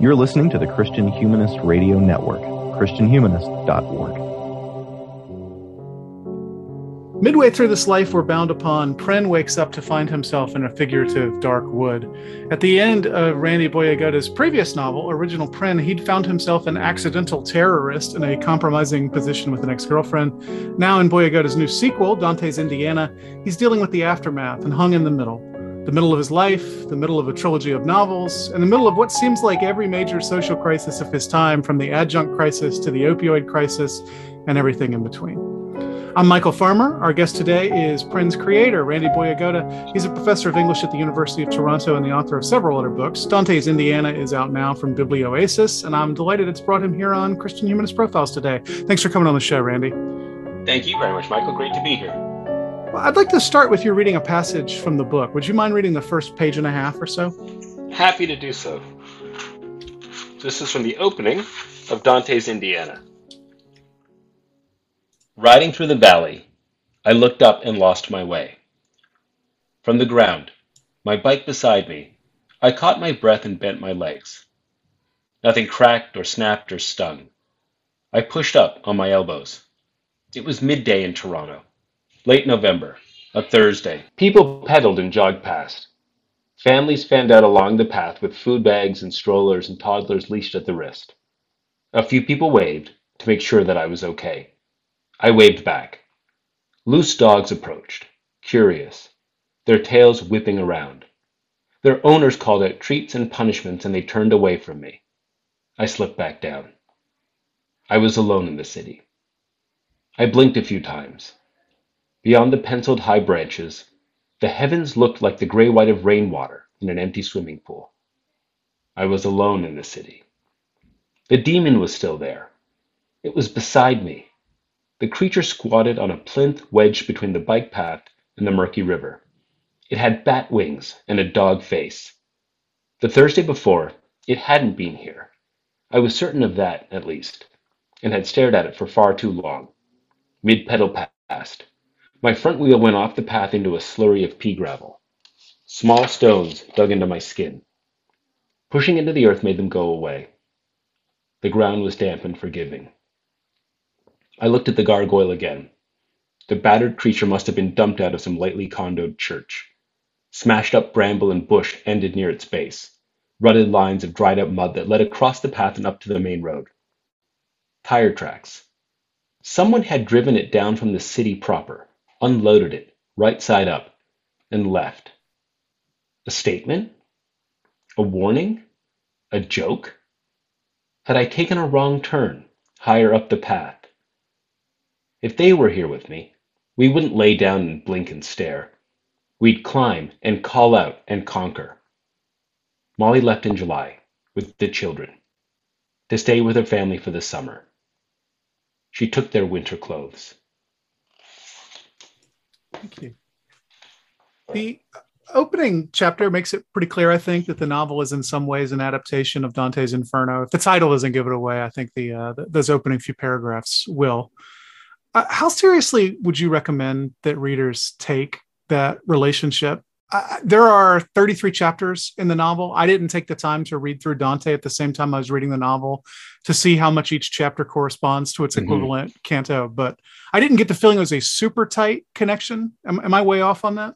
You're listening to the Christian Humanist Radio Network, ChristianHumanist.org. Midway through this life we're bound upon, Prin wakes up to find himself in a figurative dark wood. At the end of Randy Boyagoda's previous novel, Original Prin, he'd found himself an accidental terrorist in a compromising position with an ex girlfriend. Now, in Boyagoda's new sequel, Dante's Indiana, he's dealing with the aftermath and hung in the middle. The middle of his life, the middle of a trilogy of novels, and the middle of what seems like every major social crisis of his time, from the adjunct crisis to the opioid crisis and everything in between. I'm Michael Farmer. Our guest today is Prin's creator, Randy Boyagoda. He's a professor of English at the University of Toronto and the author of several other books. Dante's Indiana is out now from Biblioasis, and I'm delighted it's brought him here on Christian Humanist Profiles today. Thanks for coming on the show, Randy. Thank you very much, Michael. Great to be here. Well, I'd like to start with you reading a passage from the book. Would you mind reading the first page and a half or so? Happy to do so. This is from the opening of Dante's Indiana. Riding through the valley, I looked up and lost my way. From the ground, my bike beside me, I caught my breath and bent my legs. Nothing cracked or snapped or stung. I pushed up on my elbows. It was midday in Toronto, late November, a Thursday. People pedaled and jogged past. Families fanned out along the path with food bags and strollers and toddlers leashed at the wrist. A few people waved to make sure that I was okay. I waved back. Loose dogs approached, curious, their tails whipping around. Their owners called out treats and punishments and they turned away from me. I slipped back down. I was alone in the city. I blinked a few times. Beyond the penciled high branches, the heavens looked like the gray white of rainwater in an empty swimming pool. I was alone in the city. The demon was still there. It was beside me, the creature squatted on a plinth wedged between the bike path and the murky river. It had bat wings and a dog face. The Thursday before, it hadn't been here. I was certain of that, at least, and had stared at it for far too long. Mid pedal past. My front wheel went off the path into a slurry of pea gravel. Small stones dug into my skin. Pushing into the earth made them go away. The ground was damp and forgiving. I looked at the gargoyle again. The battered creature must have been dumped out of some lightly condoed church. Smashed up bramble and bush ended near its base, rutted lines of dried up mud that led across the path and up to the main road. Tire tracks. Someone had driven it down from the city proper, unloaded it, right side up, and left. A statement? A warning? A joke? Had I taken a wrong turn, higher up the path? If they were here with me, we wouldn't lay down and blink and stare. We'd climb and call out and conquer. Molly left in July with the children to stay with her family for the summer. She took their winter clothes. Thank you. The opening chapter makes it pretty clear, I think, that the novel is in some ways an adaptation of Dante's Inferno. If the title doesn't give it away, I think the, uh, the those opening few paragraphs will. Uh, how seriously would you recommend that readers take that relationship? Uh, there are 33 chapters in the novel. I didn't take the time to read through Dante at the same time I was reading the novel to see how much each chapter corresponds to its mm-hmm. equivalent canto, but I didn't get the feeling it was a super tight connection. Am, am I way off on that?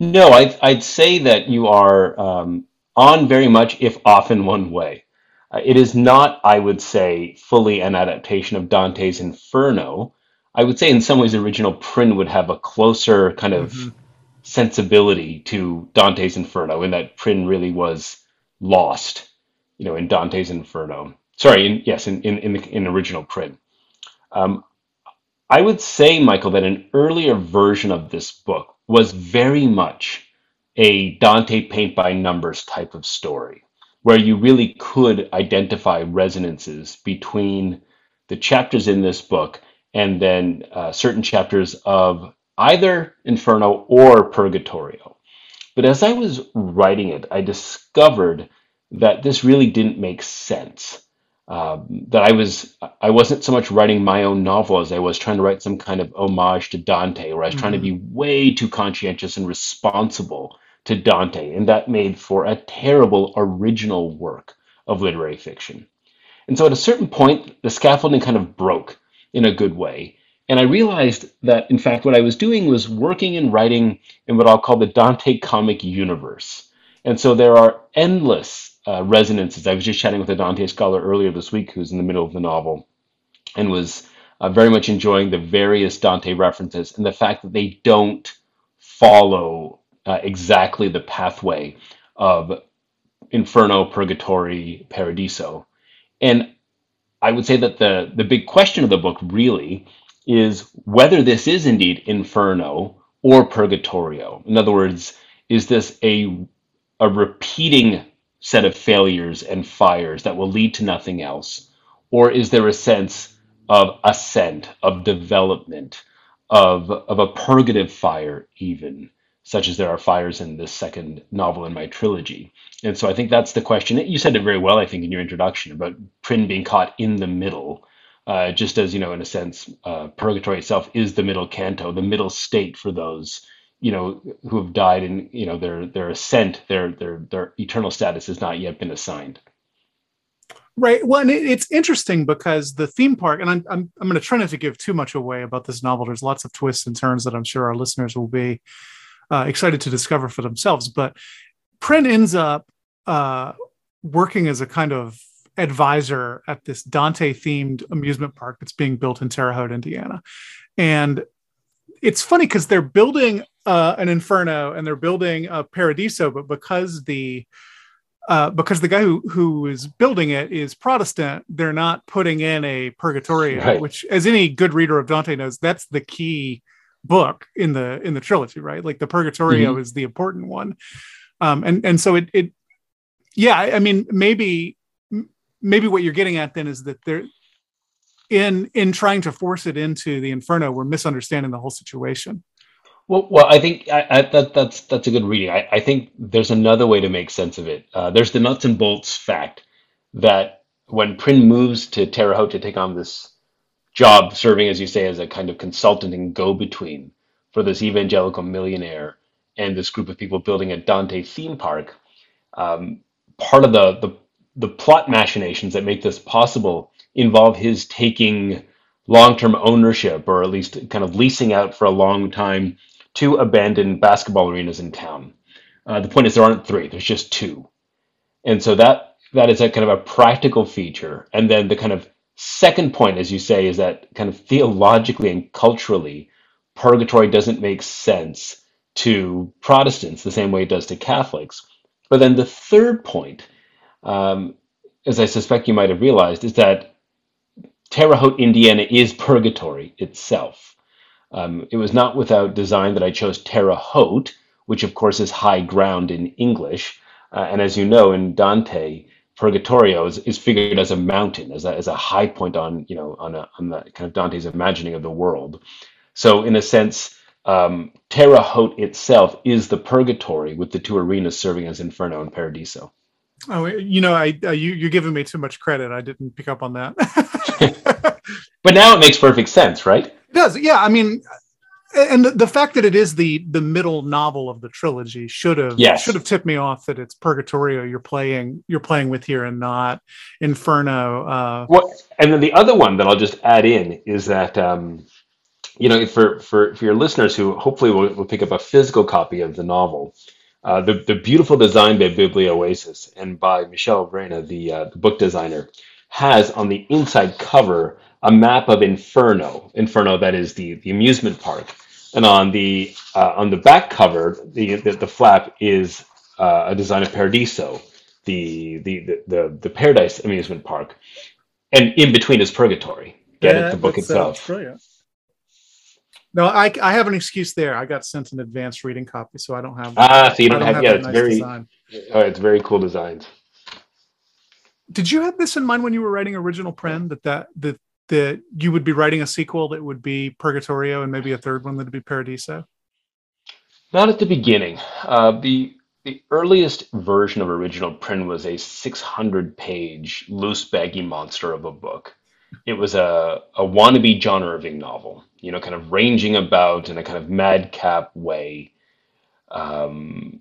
No, I'd, I'd say that you are um, on very much, if often, one way. Uh, it is not, I would say, fully an adaptation of Dante's Inferno, I would say in some ways original Prin would have a closer kind of mm-hmm. Sensibility to Dante's Inferno in that Prin really was lost, you know, in Dante's Inferno. Sorry, in, yes, in in in, the, in original Prin. Um, I would say, Michael, that an earlier version of this book was very much a Dante paint by numbers type of story, where you really could identify resonances between the chapters in this book and then uh, certain chapters of either Inferno or Purgatorio. But as I was writing it, I discovered that this really didn't make sense. Uh, that I was I wasn't so much writing my own novel as I was trying to write some kind of homage to Dante, or I was mm-hmm. trying to be mm-hmm. way too conscientious and responsible to Dante, and that made for a terrible original work of literary fiction. And so at a certain point, the scaffolding kind of broke in a good way. And I realized that, in fact, what I was doing was working and writing in what I'll call the Dante comic universe. And so there are endless uh, resonances. I was just chatting with a Dante scholar earlier this week who's in the middle of the novel and was uh, very much enjoying the various Dante references and the fact that they don't follow uh, exactly the pathway of Inferno, Purgatory, Paradiso. And I would say that the, the big question of the book really is whether this is indeed Inferno or Purgatorio. In other words, is this a, a repeating set of failures and fires that will lead to nothing else? Or is there a sense of ascent, of development, of, of a purgative fire, even, such as there are fires in this second novel in my trilogy? And so I think that's the question. You said it very well, I think, in your introduction about Prin being caught in the middle uh, just as you know, in a sense, uh, purgatory itself is the middle canto, the middle state for those you know who have died, and you know their their ascent, their their their eternal status has not yet been assigned. Right. Well, and it, it's interesting because the theme park, and I'm I'm I'm going to try not to give too much away about this novel. There's lots of twists and turns that I'm sure our listeners will be uh, excited to discover for themselves. But Prin ends up uh, working as a kind of advisor at this Dante themed amusement park that's being built in Terre Haute, Indiana. And it's funny because they're building uh, an Inferno and they're building a Paradiso, but because the uh, because the guy who who is building it is Protestant, they're not putting in a Purgatorio, right. which, as any good reader of Dante knows, that's the key book in the in the trilogy, right? Like the Purgatorio mm-hmm. is the important one, um, and and so it it yeah, I mean maybe maybe what you're getting at then is that they're in in trying to force it into the inferno we're misunderstanding the whole situation well, well, I think I, I, that that's that's a good reading. I, I think there's another way to make sense of it. Uh, there's the nuts and bolts fact that when Prin moves to Terre Haute to take on this job, serving as you say as a kind of consultant and go-between for this evangelical millionaire and this group of people building a Dante theme park, um, part of the the the plot machinations that make this possible involve his taking long-term ownership or at least kind of leasing out for a long time two abandoned basketball arenas in town. Uh, the point is there aren't three, there's just two. And so that that is a kind of a practical feature. And then the kind of second point, as you say, is that kind of theologically and culturally, purgatory doesn't make sense to Protestants the same way it does to Catholics. But then the third point um, as I suspect you might have realized, is that Terre Haute, Indiana is purgatory itself. Um, it was not without design that I chose Terre Haute, which of course is high ground in English. Uh, and as you know, in Dante, Purgatorio is, is figured as a mountain, as a, as a high point on, you know, on, a, on the kind of Dante's imagining of the world. So in a sense, um, Terre Haute itself is the purgatory with the two arenas serving as Inferno and Paradiso. Oh, you know, I uh, you you're giving me too much credit. I didn't pick up on that. but now it makes perfect sense, right? It does. Yeah, I mean, and the, the, fact that it is the the middle novel of the trilogy should have yes. should have tipped me off that it's Purgatorio you're playing you're playing with here and not Inferno. Uh, what? And then the other one that I'll just add in is that. Um, you know, for, for, for your listeners who hopefully will, will pick up a physical copy of the novel, uh, the, the beautiful design by Biblioasis and by Michel Vrana, the, uh, the book designer, has on the inside cover a map of Inferno. Inferno, that is the, the amusement park. And on the uh, on the back cover, the the, the flap is uh, a design of Paradiso, the, the the the the Paradise amusement park, and in between is Purgatory. Get yeah, it, the book itself. Brilliant. No, I, I have an excuse there. I got sent an advanced reading copy, so I don't have. Ah, so you don't, don't have, have, yeah, it's nice very, design. oh, it's very cool designs. Did you have this in mind when you were writing original Prin that that that that you would be writing a sequel that would be Purgatorio and maybe a third one that would be Paradiso? Not at the beginning. Uh, the the earliest version of original Prin was a 600 page loose baggy monster of a book it was a, a wannabe John Irving novel, you know, kind of ranging about in a kind of madcap way. Um,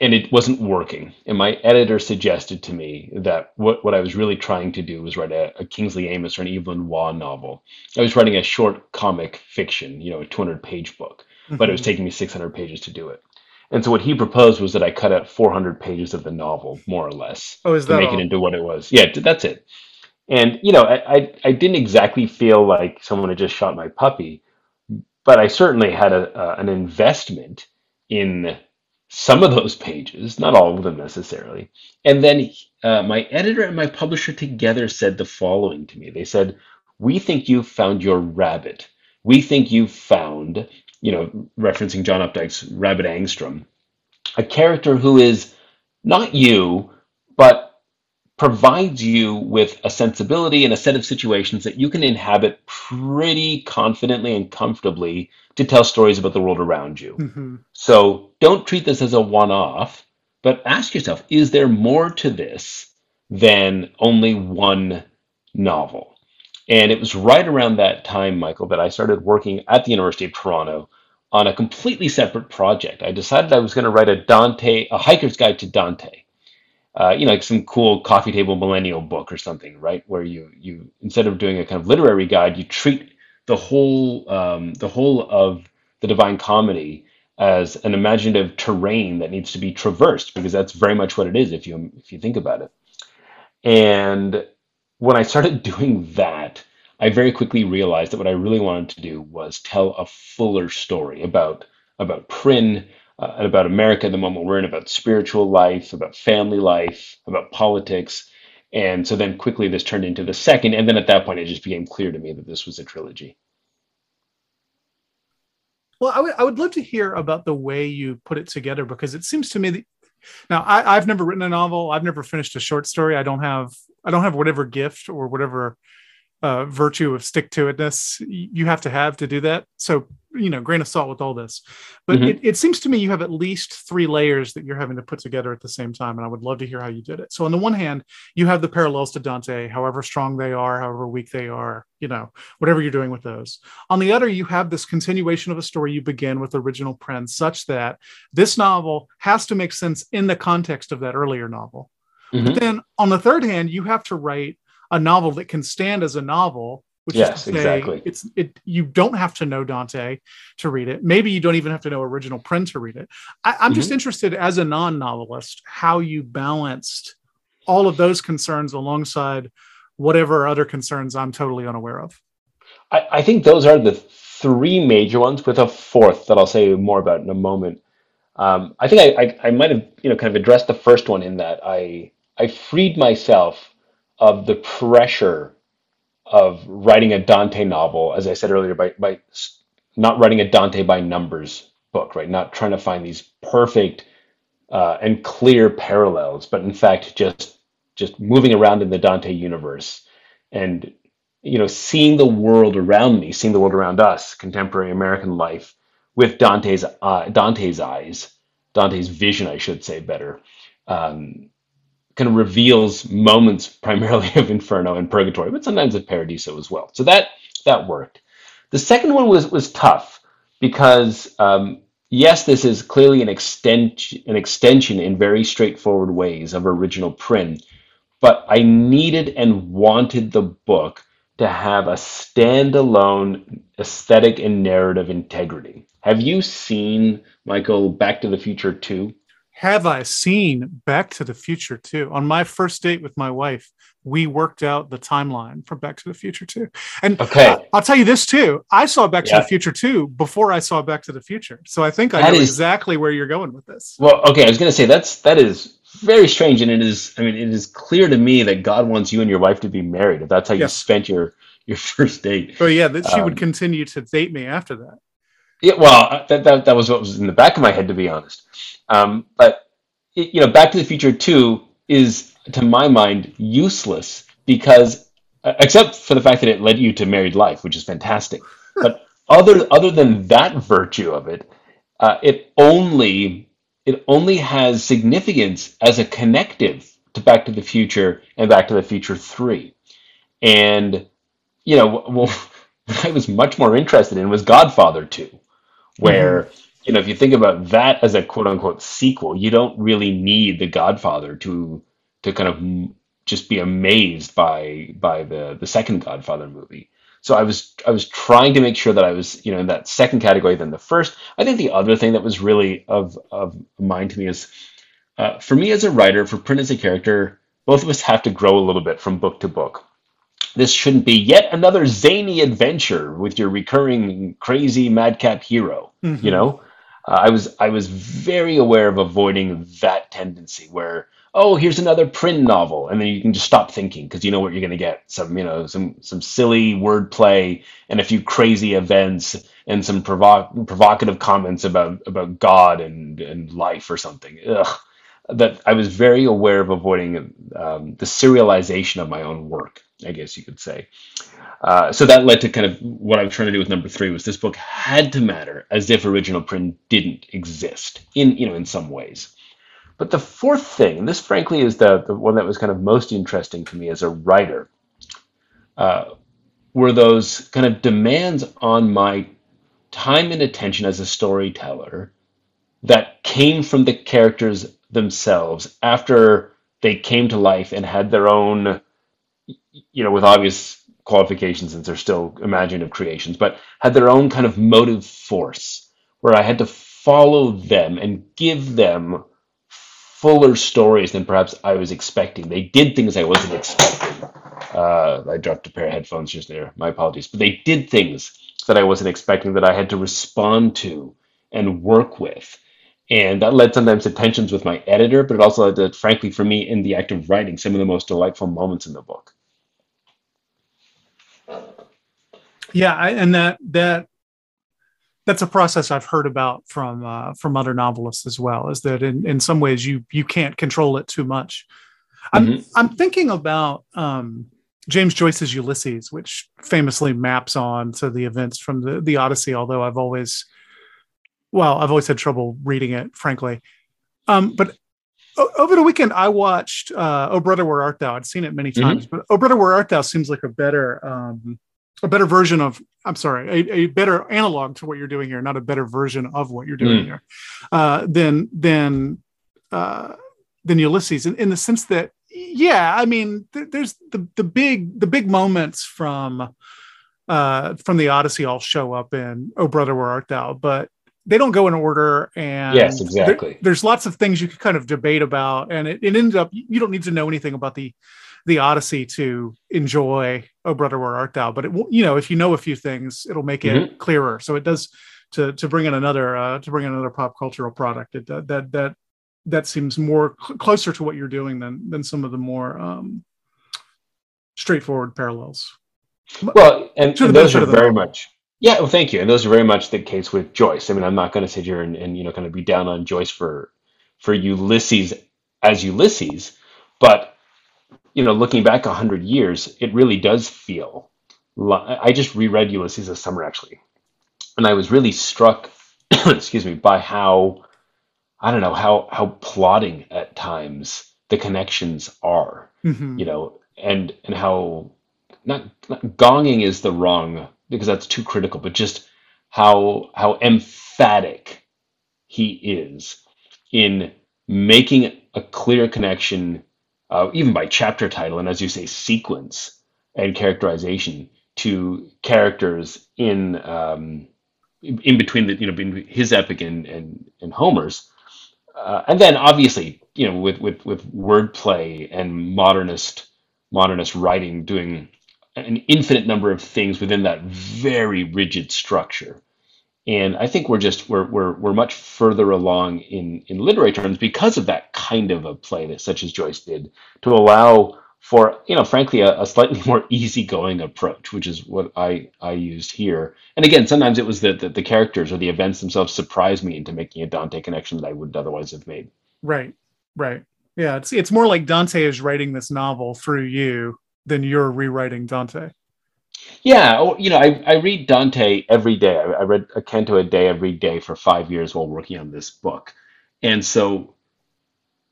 and it wasn't working. And my editor suggested to me that what, what I was really trying to do was write a, a Kingsley Amis or an Evelyn Waugh novel. I was writing a short comic fiction, you know, a 200 page book, but it was taking me 600 pages to do it. And so what he proposed was that I cut out 400 pages of the novel, more or less, Oh, is to make all? it into what it was. Yeah, that's it. And you know, I, I I didn't exactly feel like someone had just shot my puppy, but I certainly had a, an investment in some of those pages, not all of them necessarily. And then uh, my editor and my publisher together said the following to me. They said, "We think you've found your rabbit. We think you've found, you know, referencing John Updike's Rabbit Angstrom, a character who is not you, but provides you with a sensibility and a set of situations that you can inhabit pretty confidently and comfortably to tell stories about the world around you. hmm So don't treat this as a one off, but ask yourself is there more to this than only one novel? And it was right around that time, Michael, that I started working at the University of Toronto on a completely separate project. I decided I was going to write a Dante, a hiker's guide to Dante uh, you know, like some cool coffee table millennial book or something, right? Where you you instead of doing a kind of literary guide, you treat the whole um, the whole of the Divine Comedy as an imaginative terrain that needs to be traversed, because that's very much what it is if you if you think about it. And when I started doing that, I very quickly realized that what I really wanted to do was tell a fuller story about about Prin, uh, and about America, the moment we're in, about spiritual life, about family life, about politics. And so then quickly this turned into the second. And then at that point, it just became clear to me that this was a trilogy. Well, I would I would love to hear about the way you put it together because it seems to me that now I, I've never written a novel. I've never finished a short story. I don't have I don't have whatever gift or whatever uh, virtue of stick to itness you have to have to do that. So you know, grain of salt with all this. But Mhm. it, it seems to me you have at least three layers that you're having to put together at the same time, and I would love to hear how you did it. So on the one hand, you have the parallels to Dante, however strong they are, however weak they are, you know, whatever you're doing with those. On the other, you have this continuation of a story you begin with original Prince, such that this novel has to make sense in the context of that earlier novel. Mhm. But then on the third hand, you have to write a novel that can stand as a novel. Which Yes, is to say, exactly. it's it. You don't have to know Dante to read it. Maybe you don't even have to know original Prin to read it. I, I'm just interested, as a non-novelist, how you balanced all of those concerns alongside whatever other concerns I'm totally unaware of. I, I think those are the three major ones, with a fourth that I'll say more about in a moment. Um, I think I, I, I might have you know kind of addressed the first one in that I I freed myself of the pressure of writing a Dante novel, as I said earlier, by by not writing a Dante by numbers book, right? Not trying to find these perfect uh, and clear parallels, but in fact just just moving around in the Dante universe and you know seeing the world around me, seeing the world around us, contemporary American life with Dante's uh, Dante's eyes, Dante's vision, I should say better. Um, kind of reveals moments primarily of Inferno and Purgatory, but sometimes of Paradiso as well. So that that worked. The second one was was tough because um, yes, this is clearly an extension an extension in very straightforward ways of original Prin, but I needed and wanted the book to have a standalone aesthetic and narrative integrity. Have you seen Michael Back to the Future 2? Have I seen Back to the Future Two? On my first date with my wife, we worked out the timeline for Back to the Future Two. And Okay. I'll tell you this too. I saw Back to the Future Two before I saw Back to the Future. So I think I That know is- exactly where you're going with this. Well, okay, I was going to say that's that is very strange, and it is. I mean, it is clear to me that God wants you and your wife to be married. If that's how you spent your your first date. Oh yeah, that she would Um, continue to date me after that. Yeah, well, uh, that, that that was what was in the back of my head, to be honest. Um, but it, you know, Back to the Future Two is, to my mind, useless because, uh, except for the fact that it led you to married life, which is fantastic. But other other than that virtue of it, uh, it only it only has significance as a connective to Back to the Future and Back to the Future Three. And you know, well, what I was much more interested in was Godfather 2, where you know, if you think about that as a quote unquote sequel, you don't really need The Godfather to to kind of m- just be amazed by by the the second Godfather movie. So I was I was trying to make sure that I was you know in that second category than the first. I think the other thing that was really of of mind to me is uh, for me as a writer, for Prin as a character, both of us have to grow a little bit from book to book. This shouldn't be yet another zany adventure with your recurring crazy madcap hero. Mhm. You know, uh, I was I was very aware of avoiding that tendency where oh here's another Prin novel and then you can just stop thinking because you know what you're going to get some you know some some silly wordplay and a few crazy events and some provo- provocative comments about about God and and life or something. Ugh. That I was very aware of avoiding um, the serialization of my own work, I guess you could say. Uh, so that led to kind of what I was trying to do with number three was this book had to matter as if original Prin didn't exist in you know in some ways. But the fourth thing, and this frankly is the, the one that was kind of most interesting to me as a writer, uh, were those kind of demands on my time and attention as a storyteller that came from the characters themselves after they came to life and had their own you know, with obvious qualifications since they're still imaginative creations, but had their own kind of motive force where I had to follow them and give them fuller stories than perhaps I was expecting. They did things I wasn't expecting. Uh, I dropped a pair of headphones just there. My apologies. But they did things that I wasn't expecting that I had to respond to and work with. And that led sometimes to tensions with my editor, but it also led to, frankly, for me in the act of writing, some of the most delightful moments in the book. Yeah, I, and that that that's a process I've heard about from uh, from other novelists as well. Is that in, in some ways you you can't control it too much. I'm Mhm. I'm thinking about um, James Joyce's Ulysses, which famously maps on to the events from the the Odyssey. Although I've always well I've always had trouble reading it, frankly. Um, but o- over the weekend I watched uh, Oh Brother Where Art Thou. I'd seen it many Mhm. times, but Oh Brother Where Art Thou seems like a better um, a better version of i'm sorry a, a better analog to what you're doing here not a better version of what you're doing Mm. here uh than than uh than ulysses in, in the sense that yeah i mean th- there's the the big the big moments from uh from the odyssey all show up in oh brother where art thou but they don't go in order and Yes, there- exactly. there's lots of things you could kind of debate about and it, it ends up you don't need to know anything about the the Odyssey to enjoy "Oh Brother, Where Art Thou." But it, will- you know, if you know a few things, it'll make it clearer. So it does to to bring in another uh, to bring in another pop cultural product. It that that that, that seems more cl- closer to what you're doing than than some of the more um, straightforward parallels. Well, and, and those are very much. Yeah, well, thank you. And those are very much the case with Joyce. I mean, I'm not going to sit here and, and you know kind of be down on Joyce for for Ulysses as Ulysses, but you know, looking back a hundred years, it really does feel. li- I just reread Ulysses this summer actually, and I was really struck, excuse me, by how I don't know how how plotting at times the connections are Mhm. you know, and and how not, not gonging is the wrong because that's too critical, but just how how emphatic he is in making a clear connection, uh, even by chapter title and as you say, sequence and characterization to characters in um, in between the you know his epic and and, and Homer's, uh, and then obviously you know with with with wordplay and modernist modernist writing doing an infinite number of things within that very rigid structure. And i think we're just we're we're, we're much further along in in literary terms because of that kind of a play that such as joyce did to allow for you know frankly a, a slightly more easygoing approach which is what i i used here. And again sometimes it was that the, the characters or the events themselves surprised me into making a dante connection that i wouldn't otherwise have made. Right, right. Yeah, it's it's more like Dante is writing this novel through you than you're rewriting Dante. Yeah, oh, you know, I, I read Dante every day. I, I read a canto a day every day for five years while working on this book. And so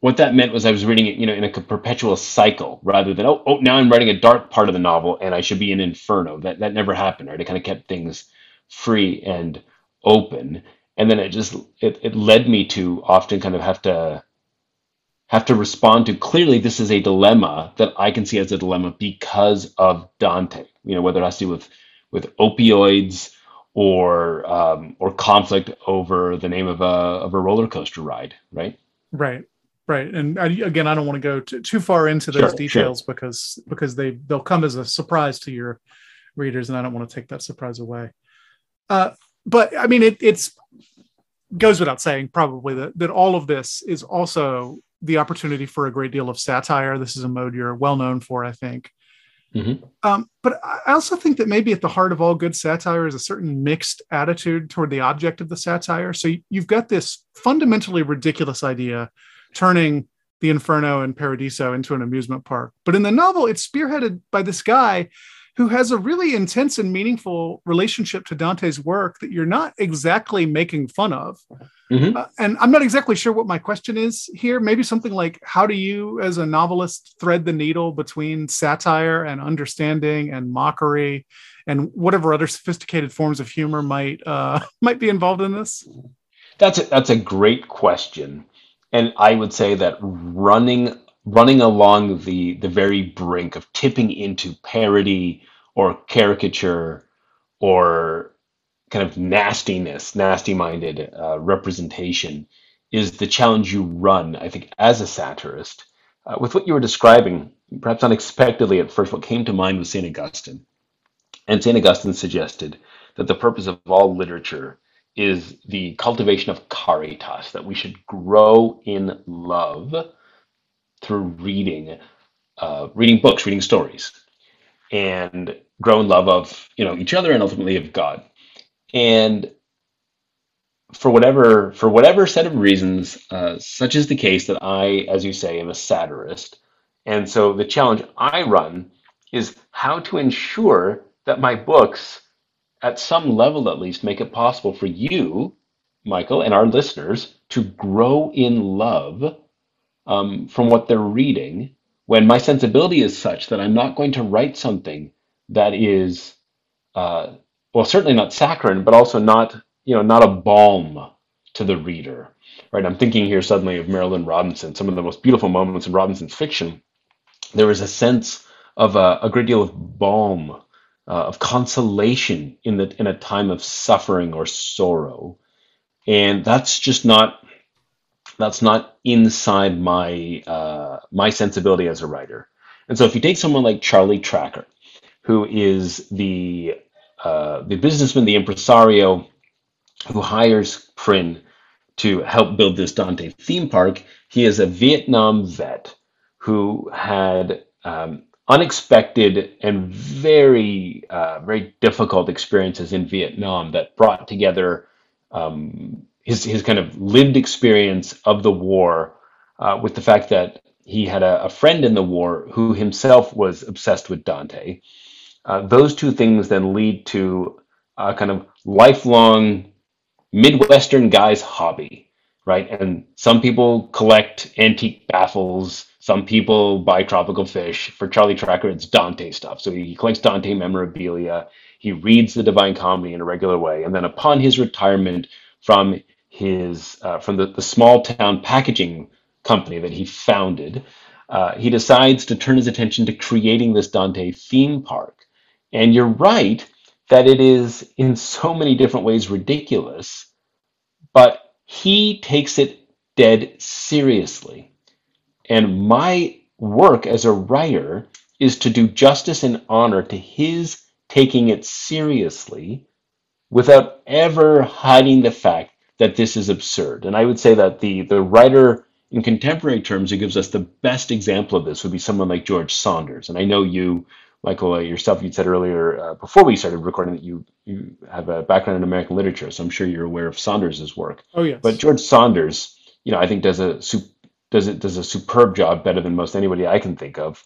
what that meant was I was reading it, you know, in a perpetual cycle rather than, oh, oh, now I'm writing a dark part of the novel and I should be in Inferno. That that never happened, right? I kind of kept things free and open. and then it just it, it led me to often kind of have to have to respond to clearly this is a dilemma that I can see as a dilemma because of Dante. You know, whether it has to do with with opioids or um, or conflict over the name of a of a roller coaster ride, right? Right, right. And I, again, I don't want to go too, too far into those Sure, details because because they they'll come as a surprise to your readers, and I don't want to take that surprise away. Uh, but I mean, it it's goes without saying probably that that all of this is also the opportunity for a great deal of satire. This is a mode you're well known for, I think. Mhm. Um, but I also think that maybe at the heart of all good satire is a certain mixed attitude toward the object of the satire. So you've got this fundamentally ridiculous idea turning the Inferno and Paradiso into an amusement park. But in the novel, it's spearheaded by this guy who has a really intense and meaningful relationship to Dante's work that you're not exactly making fun of. Mhm. Uh, and I'm not exactly sure what my question is here. Maybe something like, how do you, as a novelist, thread the needle between satire and understanding and mockery and whatever other sophisticated forms of humor might uh, might be involved in this? That's a, that's a great question, and I would say that running running along the the very brink of tipping into parody or caricature or kind of nastiness, nasty-minded uh, representation is the challenge you run. I think as a satirist, uh, with what you were describing, perhaps unexpectedly at first, what came to mind was Saint Augustine, and Saint Augustine suggested that the purpose of all literature is the cultivation of caritas, that we should grow in love through reading, uh, reading books, reading stories, and grow in love of you know each other and ultimately of God. And for whatever for whatever set of reasons, uh, such is the case that I, as you say, am a satirist, and so the challenge I run is how to ensure that my books, at some level at least, make it possible for you, Michael, and our listeners to grow in love um, from what they're reading when my sensibility is such that I'm not going to write something that is, uh, well, certainly not saccharine, but also not, you know, not a balm to the reader. Right? I'm thinking here suddenly of Marilynne Robinson. Some of the most beautiful moments in Robinson's fiction, there is a sense of a, a great deal of balm, uh, of consolation in the in a time of suffering or sorrow, and that's just not that's not inside my uh, my sensibility as a writer. And so, if you take someone like Charlie Tracker, who is the uh, the businessman, the impresario, who hires Prin to help build this Dante theme park, he is a Vietnam vet who had um, unexpected and very uh, very difficult experiences in Vietnam that brought together um, his his kind of lived experience of the war uh, with the fact that he had a, a friend in the war who himself was obsessed with Dante. Uh, those two things then lead to a kind of lifelong Midwestern guy's hobby, right? And some people collect antique baffles, some people buy tropical fish. For Charlie Tracker, it's Dante stuff. So he collects Dante memorabilia. He reads the Divine Comedy in a regular way, and then upon his retirement from his uh, from the, the small town packaging company that he founded, uh, he decides to turn his attention to creating this Dante theme park. And you're right that it is in so many different ways ridiculous, but he takes it dead seriously. And my work as a writer is to do justice and honor to his taking it seriously without ever hiding the fact that this is absurd. And I would say that the, the writer in contemporary terms who gives us the best example of this would be someone like George Saunders. And I know you, Michael, uh, yourself, you said earlier uh, before we started recording that you, you have a background in American literature, so I'm sure you're aware of Saunders' work. Oh yes, But George Saunders, you know, I think does a does it does a superb job, better than most anybody I can think of,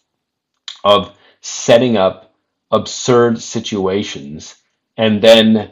of setting up absurd situations and then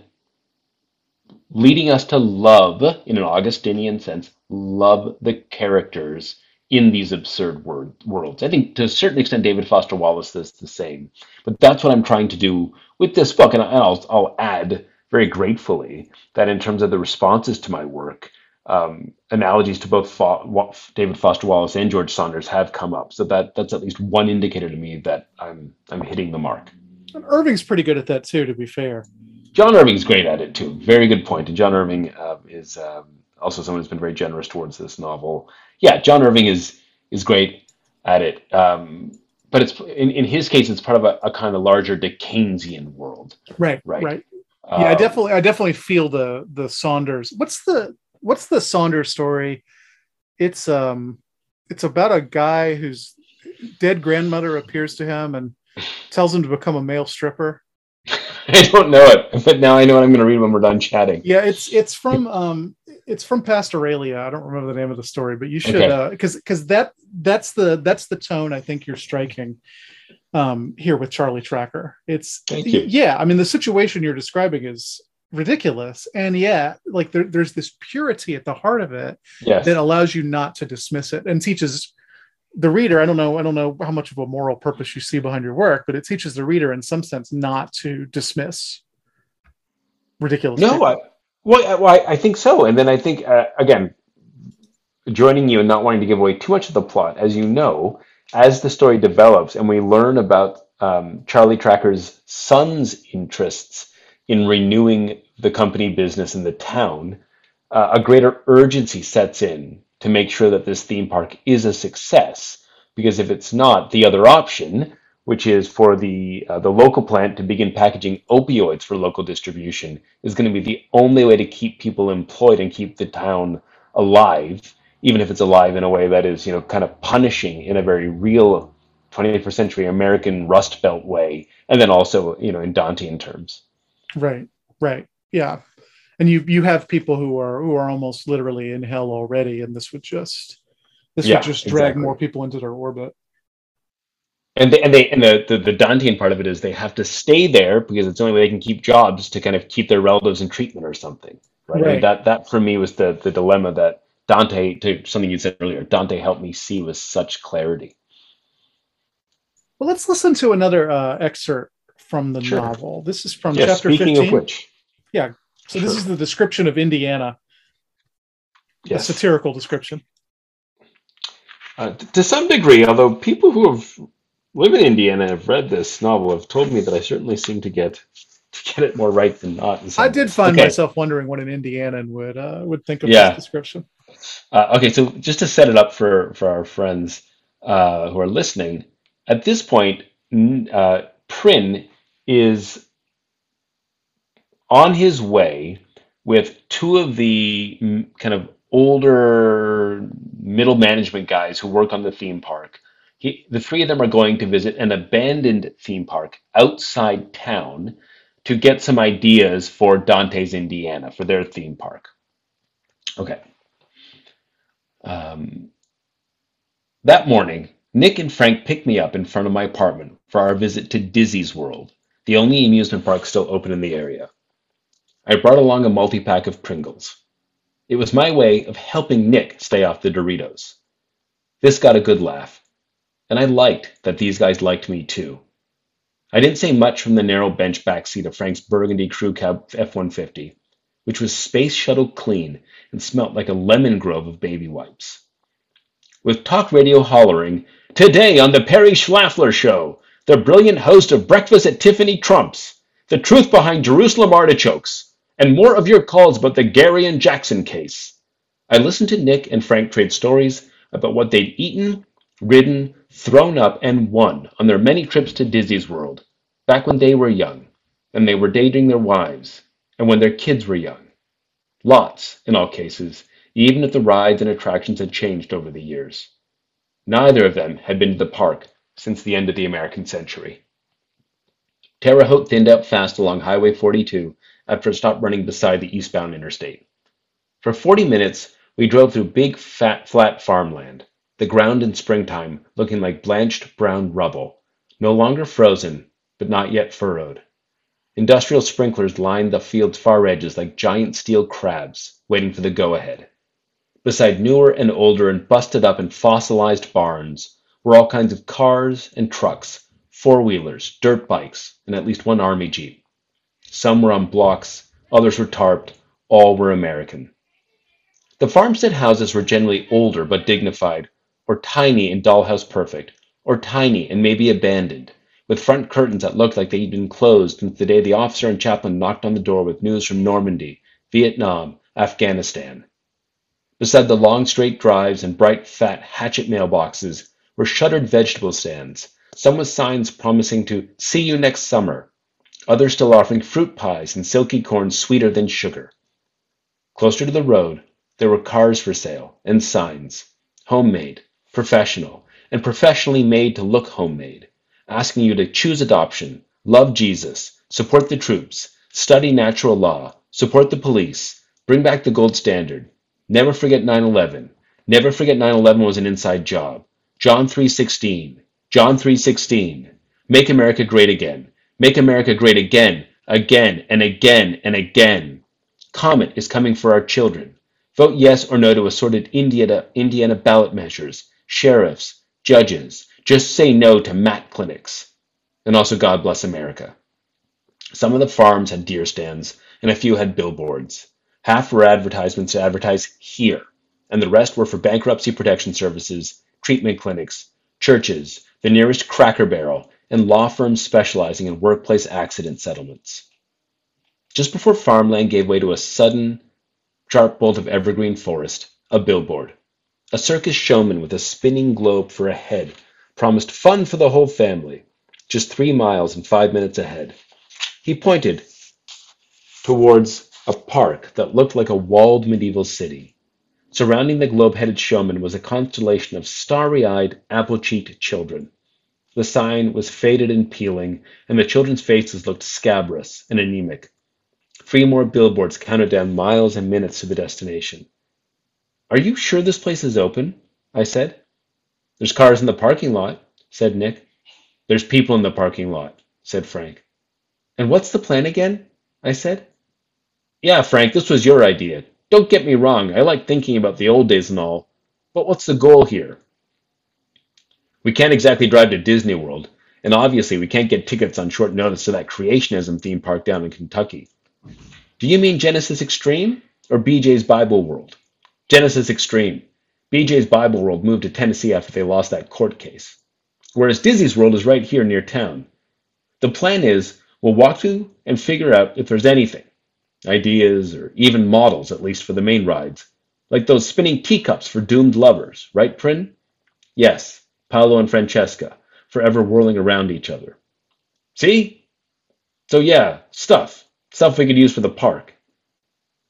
leading us to love, in an Augustinian sense, love the characters in these absurd word, worlds. I think to a certain extent, David Foster Wallace does the same. But that's what I'm trying to do with this book. And I'll, I'll add very gratefully that in terms of the responses to my work, um, analogies to both Fo- David Foster Wallace and George Saunders have come up. So that that's at least one indicator to me that I'm I'm hitting the mark. And Irving's pretty good at that too, to be fair. John Irving's great at it too. Very good point. And John Irving uh, is um, also someone who's been very generous towards this novel. Yeah, John Irving is is great at it. Um, but it's in, in his case, it's part of a, a kind of larger Dickensian world. Right, right, right. yeah, I um, definitely, I definitely feel the the Saunders. What's the what's the Saunders story? It's um, it's about a guy whose dead grandmother appears to him and tells him to become a male stripper. I don't know it, but now I know what I'm going to read when we're done chatting. Yeah, it's it's from um it's from Pastoralia. I don't remember the name of the story, but you should because okay. uh, because that that's the that's the tone I think you're striking um here with Charlie Tracker. It's Thank you. yeah, I mean the situation you're describing is ridiculous and yeah like there, there's this purity at the heart of it yes. that allows you not to dismiss it and teaches the reader i don't know i don't know how much of a moral purpose you see behind your work but it teaches the reader in some sense not to dismiss ridiculous no I, well, I, well I, think so. And then i think uh, again joining you and not wanting to give away too much of the plot as you know as the story develops and we learn about um, charlie tracker's son's interests in renewing the company business in the town, uh, a greater urgency sets in to make sure that this theme park is a success. Because if it's not, the other option, which is for the uh, the local plant to begin packaging opioids for local distribution, is going to be the only way to keep people employed and keep the town alive, even if it's alive in a way that is, you know, kind of punishing in a very real 21st century American Rust Belt way, and then also, you know, in Dantean terms. Right. Right. Yeah. And you you have people who are who are almost literally in hell already, and this would just this yeah, would just drag exactly. more people into their orbit. And they, and they and the, the the Dantean part of it is they have to stay there because it's the only way they can keep jobs to kind of keep their relatives in treatment or something. Right. right. That that for me was the the dilemma that Dante to something you said earlier. Dante helped me see with such clarity. Well, let's listen to another uh, excerpt from the sure. novel. This is from yes, chapter speaking 15. of which. Yeah. So sure. this is the description of Indiana. Yes. A satirical description. Uh, to some degree, although people who have live in Indiana have read this novel have told me that I certainly seem to get to get it more right than not. I did find okay. myself wondering what an Indianan would uh, would think of yeah. this description. Uh, okay, so just to set it up for for our friends uh, who are listening, at this point, uh, Prin is on his way with two of the kind of older middle management guys who work on the theme park. He, the three of them are going to visit an abandoned theme park outside town to get some ideas for Dante's Indiana for their theme park. Okay. Um, that morning, Nick and Frank picked me up in front of my apartment for our visit to Dizzy's World the only amusement park still open in the area. I brought along a multi-pack of Pringles. It was my way of helping Nick stay off the Doritos. This got a good laugh, and I liked that these guys liked me too. I didn't say much from the narrow bench back seat of Frank's burgundy crew cab F-150, which was space shuttle clean and smelt like a lemon grove of baby wipes. With talk radio hollering, Today on the Perry Schlafler Show, the brilliant host of Breakfast at Tiffany Trumps, the truth behind Jerusalem artichokes, and more of your calls about the Gary and Jackson case. I listened to Nick and Frank trade stories about what they'd eaten, ridden, thrown up, and won on their many trips to Dizzy's World, back when they were young, and they were dating their wives, and when their kids were young. Lots, in all cases, even if the rides and attractions had changed over the years. Neither of them had been to the park since the end of the American century. Terre Haute thinned out fast along Highway 42 after it stopped running beside the eastbound interstate. For 40 minutes, we drove through big, fat, flat farmland, the ground in springtime looking like blanched brown rubble, no longer frozen, but not yet furrowed. Industrial sprinklers lined the field's far edges like giant steel crabs, waiting for the go ahead. Beside newer and older and busted up and fossilized barns, were all kinds of cars and trucks, four wheelers, dirt bikes, and at least one army jeep. Some were on blocks others were tarped, all were American. The farmstead houses were generally older but dignified, or tiny and dollhouse perfect, or tiny and maybe abandoned, with front curtains that looked like they'd been closed since the day the officer and chaplain knocked on the door with news from Normandy, Vietnam, Afghanistan. Beside the long straight drives and bright fat hatchet mailboxes were shuttered vegetable stands, some with signs promising to see you next summer, others still offering fruit pies and silky corn sweeter than sugar. Closer to the road, there were cars for sale and signs, homemade, professional, and professionally made to look homemade, asking you to choose adoption, love Jesus, support the troops, study natural law, support the police, bring back the gold standard, never forget 9/11, never forget 9/11 was an inside job. John 3:16, John 3:16, make America great again. Make America great again, again and again and again. Comet is coming for our children. Vote yes or no to assorted Indiana, Indiana ballot measures, sheriffs, judges. Just say no to MAT clinics. And also, God bless America. Some of the farms had deer stands, and a few had billboards. Half were advertisements to advertise here, and the rest were for bankruptcy protection services, treatment clinics, churches, the nearest cracker barrel, and law firms specializing in workplace accident settlements. Just before farmland gave way to a sudden, sharp bolt of evergreen forest, a billboard. A circus showman with a spinning globe for a head promised fun for the whole family, just three miles and five minutes ahead. He pointed towards a park that looked like a walled medieval city. Surrounding the globe headed showman was a constellation of starry eyed, apple cheeked children. The sign was faded and peeling, and the children's faces looked scabrous and anemic. Three more billboards counted down miles and minutes to the destination. Are you sure this place is open? I said. There's cars in the parking lot, said Nick. There's people in the parking lot, said Frank. And what's the plan again? I said. Yeah, Frank, this was your idea. Don't get me wrong, I like thinking about the old days and all, but what's the goal here? We can't exactly drive to Disney World, and obviously we can't get tickets on short notice to that creationism theme park down in Kentucky. Do you mean Genesis Extreme or BJ's Bible World? Genesis Extreme. BJ's Bible World moved to Tennessee after they lost that court case. Whereas Dizzy's World is right here near town. The plan is we'll walk through and figure out if there's anything ideas or even models, at least for the main rides, like those spinning teacups for doomed lovers, right, Prin? Yes, Paolo and Francesca, forever whirling around each other. See? So, yeah, stuff. Stuff we could use for the park.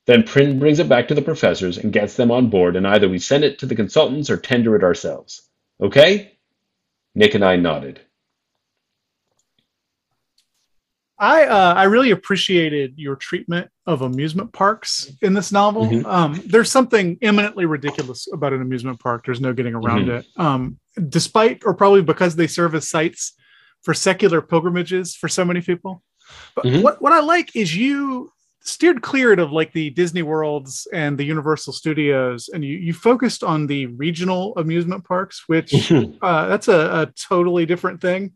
Then Prin brings it back to the professors and gets them on board, and either we send it to the consultants or tender it ourselves. Okay? Nick and I nodded. I uh, I really appreciated your treatment of amusement parks in this novel. Mhm. Um, there's something eminently ridiculous about an amusement park. There's no getting around Mhm. it. Um, despite, or probably because they serve as sites for secular pilgrimages for so many people. But Mhm. what what I like is you steered clear of like the Disney Worlds and the Universal Studios, and you you focused on the regional amusement parks, which uh, that's a, a totally different thing.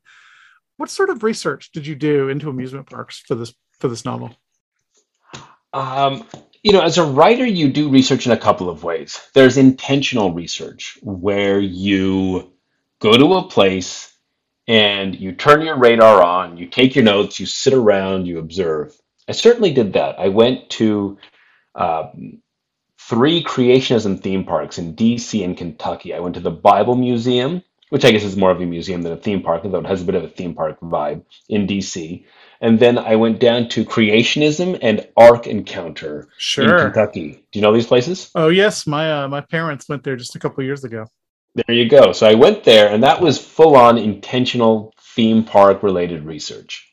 What sort of research did you do into amusement parks for this for this novel? Um, you know, as a writer, you do research in a couple of ways. There's intentional research where you go to a place and you turn your radar on, you take your notes, you sit around, you observe. I certainly did that. I went to um, three creationism theme parks in DC and Kentucky. I went to the Bible Museum, which I guess is more of a museum than a theme park, although it has a bit of a theme park vibe in DC. And then I went down to Creation Museum and Ark Encounter in Kentucky. Do you know these places? Oh yes, my uh, my parents went there just a couple years ago. There you go. So I went there, and that was full on intentional theme park related research.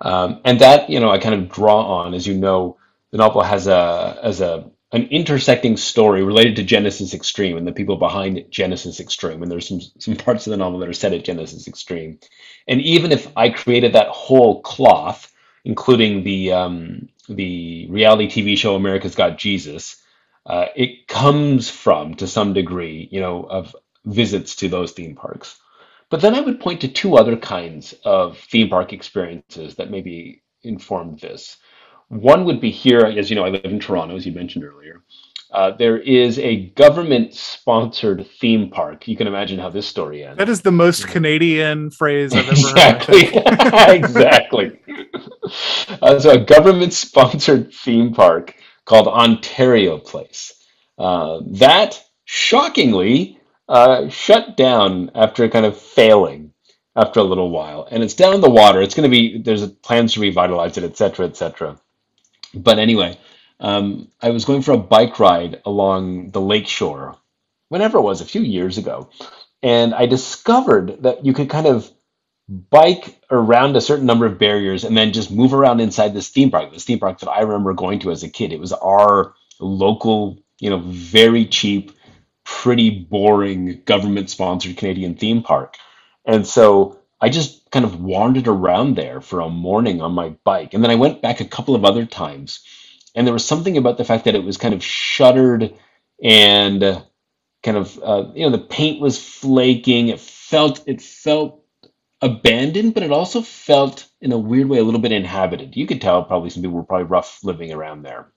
Um, and that, you know, I kind of draw on, as you know, the novel has a as a an intersecting story related to Genesis Extreme and the people behind Genesis Extreme. And there's some some parts of the novel that are set at Genesis Extreme. And even if I created that whole cloth, including the um, the reality TV show America's Got Jesus, uh, it comes from to some degree, you know, of visits to those theme parks. But then I would point to two other kinds of theme park experiences that maybe informed this. One would be here, as you know, I live in Toronto, as you mentioned earlier. Uh, there is a government-sponsored theme park. You can imagine how this story ends. That is the most Canadian phrase I've ever exactly. heard. exactly. Uh, so, a government-sponsored theme park called Ontario Place. Uh, that shockingly uh, shut down after kind of failing after a little while, and it's down the water. It's going to be there's plans to revitalize it, et cetera, et cetera. But anyway, um, I was going for a bike ride along the lake shore, whenever it was, a few years ago, and I discovered that you could kind of bike around a certain number of barriers and then just move around inside this theme park. This theme park that I remember going to as a kid. It was our local, you know, very cheap, pretty boring government-sponsored Canadian theme park. And so I just kind of wandered around there for a morning on my bike. And then I went back a couple of other times. And there was something about the fact that it was kind of shuttered and uh, kind of uh, you know the paint was flaking. It felt it felt abandoned, but it also felt in a weird way a little bit inhabited. You could tell probably some people were probably rough living around there.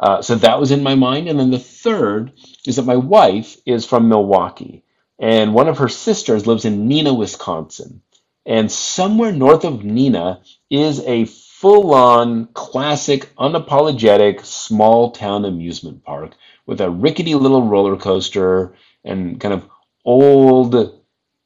Uh, so that was in my mind. And then the third is that my wife is from Milwaukee, and one of her sisters lives in Neenah, Wisconsin. And somewhere north of Neenah is a full on, classic, unapologetic, small town amusement park with a rickety little roller coaster and kind of old,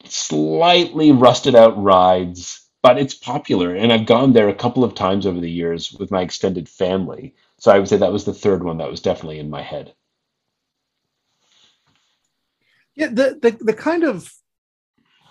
slightly rusted out rides. But it's popular, and I've gone there a couple of times over the years with my extended family. So I would say that was the third one that was definitely in my head. Yeah, the, the the kind of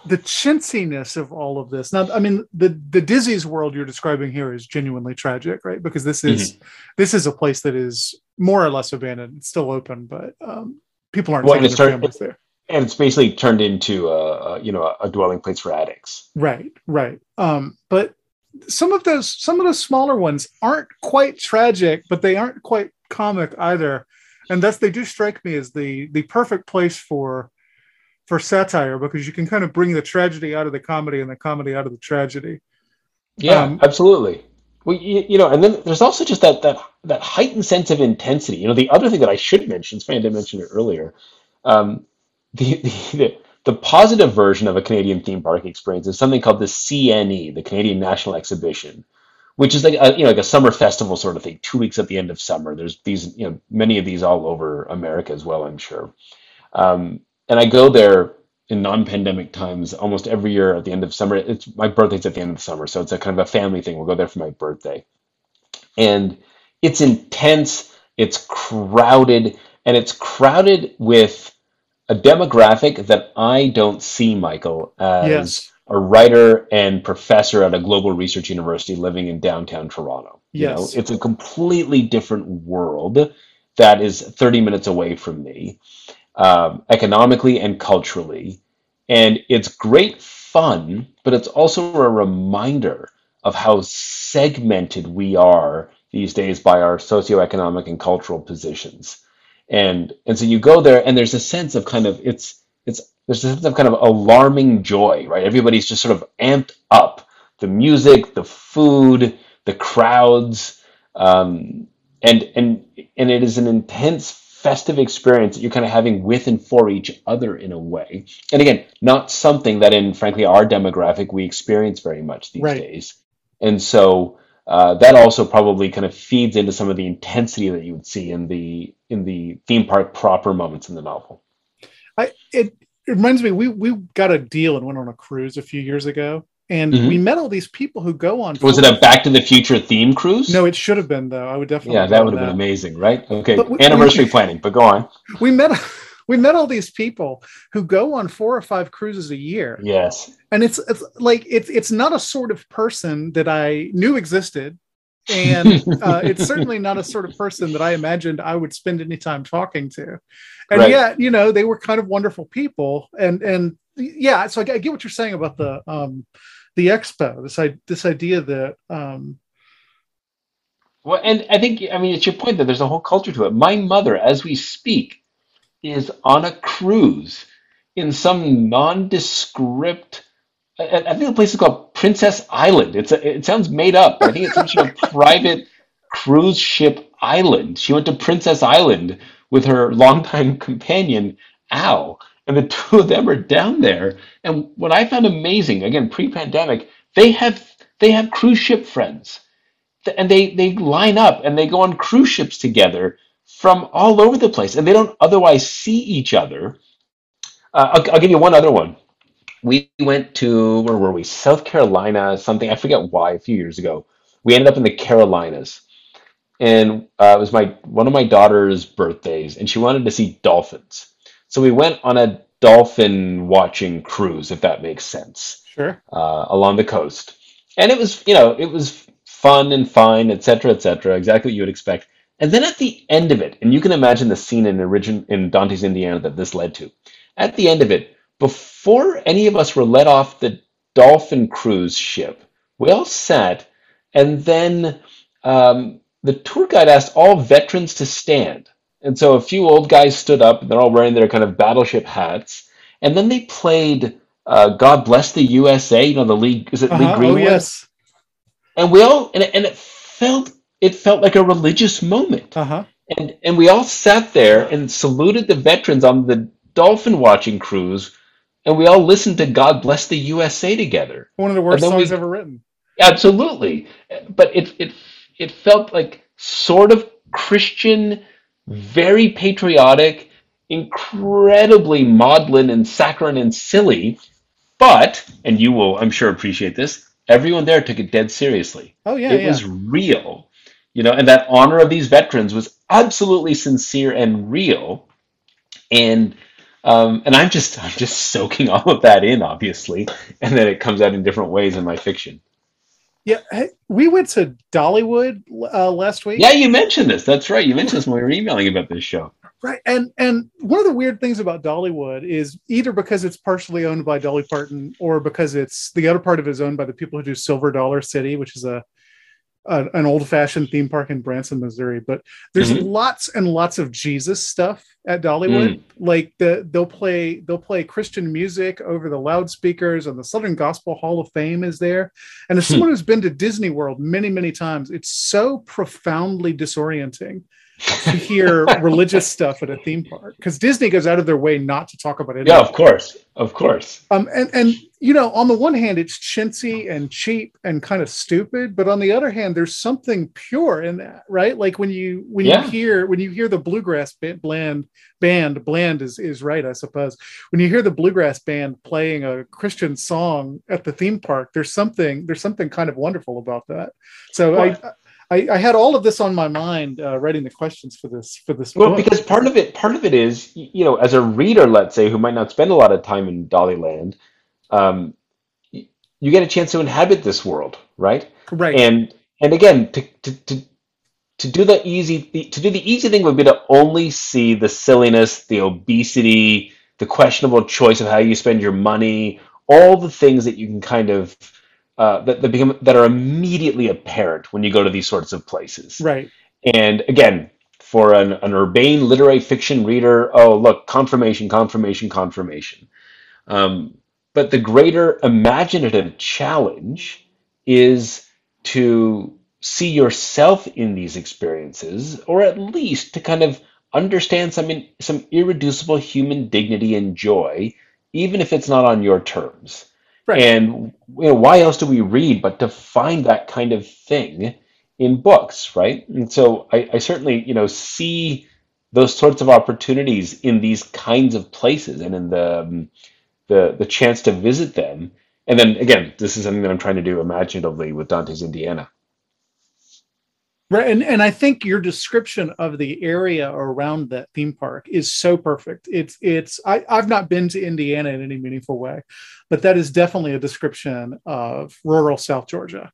the chintziness of all of this. Now, I mean, the the Dizzy's world you're describing here is genuinely tragic, right? Because this is this is a place that is more or less abandoned. It's still open, but um, people aren't Well, taking their families there. And it's basically turned into a, a you know a dwelling place for addicts. Right, right. Um, but some of those some of the smaller ones aren't quite tragic, but they aren't quite comic either. And thus they do strike me as the the perfect place for for satire because you can kind of bring the tragedy out of the comedy and the comedy out of the tragedy. Yeah, Um, absolutely. Well, you, you know, and then there's also just that that that heightened sense of intensity. You know, the other thing that I should mention, it's funny I didn't mention it earlier. Um, the, the the the positive version of a Canadian theme park experience is something called the CNE, the Canadian National Exhibition, which is like a, you know like a summer festival sort of thing, two weeks at the end of summer. There's these you know many of these all over America as well, I'm sure. Um, and I go there in non-pandemic times almost every year at the end of summer. It's my birthday's at the end of the summer, so it's a kind of a family thing. We'll go there for my birthday, and it's intense, it's crowded, and it's crowded with a demographic that I don't see, Michael, as Yes. a writer and professor at a global research university living in downtown Toronto. You know, Yes. it's a completely different world that is 30 minutes away from me, um, economically and culturally. And it's great fun, but it's also a reminder of how segmented we are these days by our socioeconomic and cultural positions. And and so you go there and there's a sense of kind of it's it's there's a sense of kind of alarming joy, right? Everybody's just sort of amped up. The music, the food, the crowds, um, and and and it is an intense festive experience that you're kind of having with and for each other in a way. And again, not something that in frankly our demographic we experience very much these Right. days. And so uh, that also probably kind of feeds into some of the intensity that you would see in the in the theme park proper moments in the novel. I it, it reminds me we we got a deal and went on a cruise a few years ago, and Mhm. we met all these people who go on. Was it a Back to the Future theme cruise? No, it should have been though. I would definitely. Yeah, that would have been amazing, right? Okay, we- anniversary planning, but go on. We met we met all these people who go on four or five cruises a year, Yes. and it's it's like it's it's not a sort of person that I knew existed, and uh, it's certainly not a sort of person that I imagined I would spend any time talking to, and Right. yet you know they were kind of wonderful people, and and yeah, so I, get- I get what you're saying about the um the expo, this i this idea that um Well, and I think, I mean, it's your point that there's a whole culture to it. My mother, as we speak, is on a cruise in some nondescript. I, I think the place is called Princess Island. It's a, it sounds made up. I think it's some sort of private cruise ship island. She went to Princess Island with her longtime companion, Al. And the two of them are down there. And what I found amazing, again, pre-pandemic, they have they have cruise ship friends. And they, they line up and they go on cruise ships together from all over the place. And they don't otherwise see each other. Uh, I'll, I'll give you one other one. We went to, where were we? South Carolina, something. I forget why, a few years ago. We ended up in the Carolinas and uh, it was my one of my daughter's birthdays, and she wanted to see dolphins. So we went on a dolphin watching cruise, if that makes sense, Sure. uh, along the coast. And it was, you know, it was fun and fine, etc., cetera, et cetera, exactly what you would expect. And then at the end of it, and you can imagine the scene in origin in Dante's Indiana that this led to. At the end of it, before any of us were let off the dolphin cruise ship, we all sat, and then um, the tour guide asked all veterans to stand. And so a few old guys stood up, and they're all wearing their kind of battleship hats. And then they played uh, "God Bless the USA." You know, the league is it Uh-huh. Oh Greenwood? yes. And we all and it, and it felt it felt like a religious moment. Uh huh. And and we all sat there and saluted the veterans on the dolphin watching cruise, and we all listened to "God Bless the USA" together. One of the worst then we- songs ever written. Absolutely. But it it it felt like sort of Christian, very patriotic, incredibly maudlin and saccharine and silly. But, and you will, I'm sure, appreciate this, everyone there took it dead seriously. Oh yeah, it yeah. was real. You know, and that honor of these veterans was absolutely sincere and real. And um, and I'm just I'm just soaking all of that in, obviously, and then it comes out in different ways in my fiction. Yeah, hey, we went to Dollywood uh, last week. Yeah, you mentioned this. That's right. You mentioned this when we were emailing about this show. Right. And and one of the weird things about Dollywood is either because it's partially owned by Dolly Parton or because it's the other part of it is owned by the people who do Silver Dollar City, which is a, a an old-fashioned theme park in Branson, Missouri. But there's Mhm. lots and lots of Jesus stuff at Dollywood. Like the they'll play they'll play Christian music over the loudspeakers and the Southern Gospel Hall of Fame is there. And as Hmm. someone who's been to Disney World many, many times, it's so profoundly disorienting to hear religious stuff at a theme park because Disney goes out of their way not to talk about it. Yeah, of course, of course. Um, and and you know, on the one hand, it's chintzy and cheap and kind of stupid, but on the other hand, there's something pure in that, right? Like when you when Yeah. you hear when you hear the bluegrass band, bland band, bland is is right, I suppose. When you hear the bluegrass band playing a Christian song at the theme park, there's something there's something kind of wonderful about that. So I. I, I had all of this on my mind uh, writing the questions for this for this Well, book. because part of it, part of it is, you know, as a reader, let's say, who might not spend a lot of time in Dollyland, um, you get a chance to inhabit this world, right? right, And and again, to to to to do the easy to do the easy thing would be to only see the silliness, the obesity, the questionable choice of how you spend your money, all the things that you can kind of uh, that that become that are immediately apparent when you go to these sorts of places. right, And again, for an, an urbane literary fiction reader, oh, look, confirmation, confirmation, confirmation. Um, but the greater imaginative challenge is to see yourself in these experiences, or at least to kind of understand some, in, some irreducible human dignity and joy, even if it's not on your terms. Right. And you know, why else do we read but to find that kind of thing in books, right? And so I, I certainly, you know, see those sorts of opportunities in these kinds of places and in the um, the the chance to visit them. And then again, this is something that I'm trying to do imaginatively with Dante's Indiana. Right, and and I think your description of the area around that theme park is so perfect. It's it's I, I've not been to Indiana in any meaningful way, but that is definitely a description of rural South Georgia.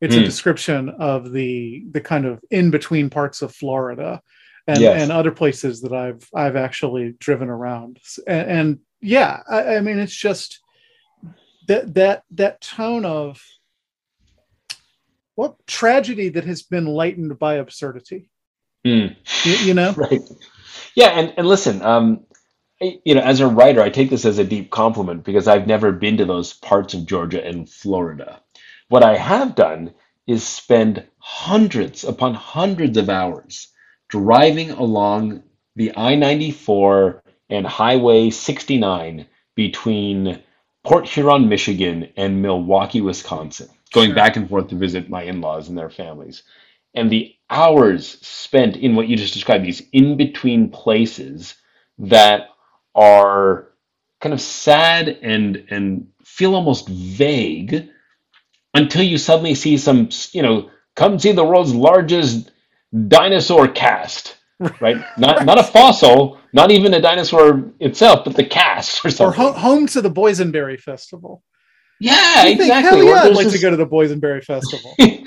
It's a Mm. description of the the kind of in between parts of Florida and Yes. and other places that I've I've actually driven around. And, and yeah, I, I mean it's just that that that tone of what tragedy that has been lightened by absurdity Mm. you, you know Right. Yeah, and, and listen, um, you know, as a writer, I take this as a deep compliment because I've never been to those parts of Georgia and Florida. What I have done is spend hundreds upon hundreds of hours driving along the I 94 and Highway 69 between Port Huron, Michigan, and Milwaukee, Wisconsin, going back and forth to visit my in laws and their families. And the hours spent in what you just described, these in between places that are kind of sad and and feel almost vague until you suddenly see some, you know, come see the world's largest dinosaur cast, right? Not not a fossil, not even a dinosaur itself, but the cast or Or something. ho- home to the Boysenberry Festival. Yeah, You think, exactly. Hell yeah, I'd like to go to the Boysenberry Festival.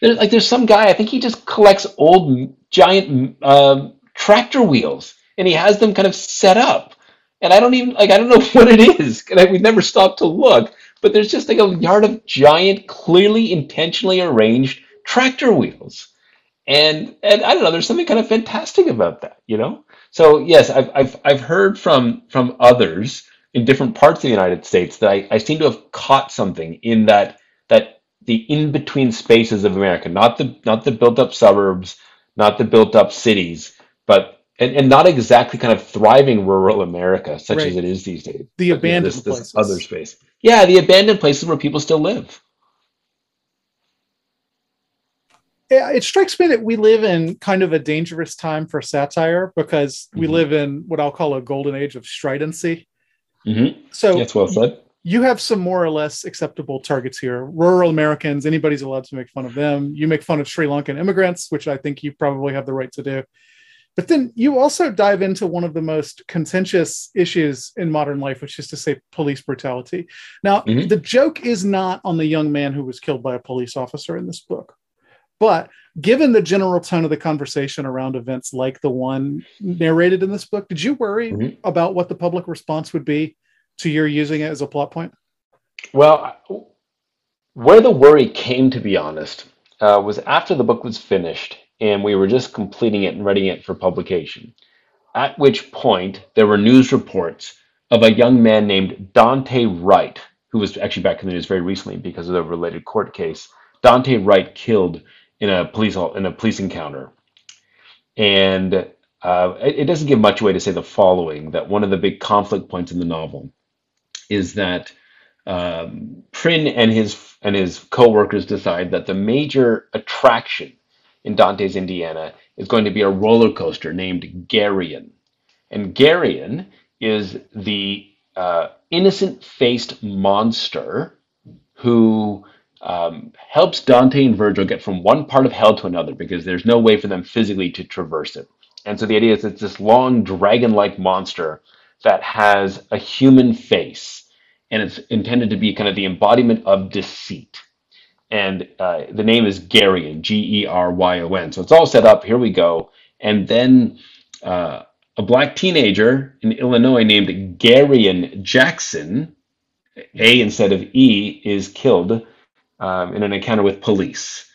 there's like there's some guy I think he just collects old giant um tractor wheels and he has them kind of set up and I don't even like I don't know what it is and I, we've never stopped to look but there's just like a yard of giant clearly intentionally arranged tractor wheels and and I don't know there's something kind of fantastic about that you know so yes I've I've I've heard from from others in different parts of the United States that I, I seem to have caught something in that that the in between spaces of America, not the not the built up suburbs, not the built up cities, but and, and not exactly kind of thriving rural America such Right. as it is these days. The but, you know, abandoned this, this places. other space. Yeah, the abandoned places where people still live. Yeah, it strikes me that we live in kind of a dangerous time for satire because we Mhm. live in what I'll call a golden age of stridency. Hmm So That's well said. you have some more or less acceptable targets here. Rural Americans, anybody's allowed to make fun of them. You make fun of Sri Lankan immigrants, which I think you probably have the right to do. But then you also dive into one of the most contentious issues in modern life, which is to say police brutality. Now, Mhm. the joke is not on the young man who was killed by a police officer in this book. But given the general tone of the conversation around events like the one narrated in this book, did you worry Mhm. about what the public response would be to your using it as a plot point? Well, where the worry came, to be honest, uh, was after the book was finished and we were just completing it and readying it for publication. At which point, there were news reports of a young man named Daunte Wright, who was actually back in the news very recently because of the related court case. Daunte Wright killed in a police in a police encounter, and uh, it, doesn't give much away to say the following: that one of the big conflict points in the novel is that um, Prin and his and his co-workers decide that the major attraction in Dante's Indiana is going to be a roller coaster named Geryon, and Geryon is the uh, innocent-faced monster who um, helps Dante and Virgil get from one part of hell to another because there's no way for them physically to traverse it. And so the idea is it's this long dragon-like monster that has a human face and it's intended to be kind of the embodiment of deceit. And uh, the name is Geryon, G E R Y O N. So it's all set up. Here we go. And then uh, a black teenager in Illinois named Garyon Jackson, A instead of E, is killed um, in an encounter with police.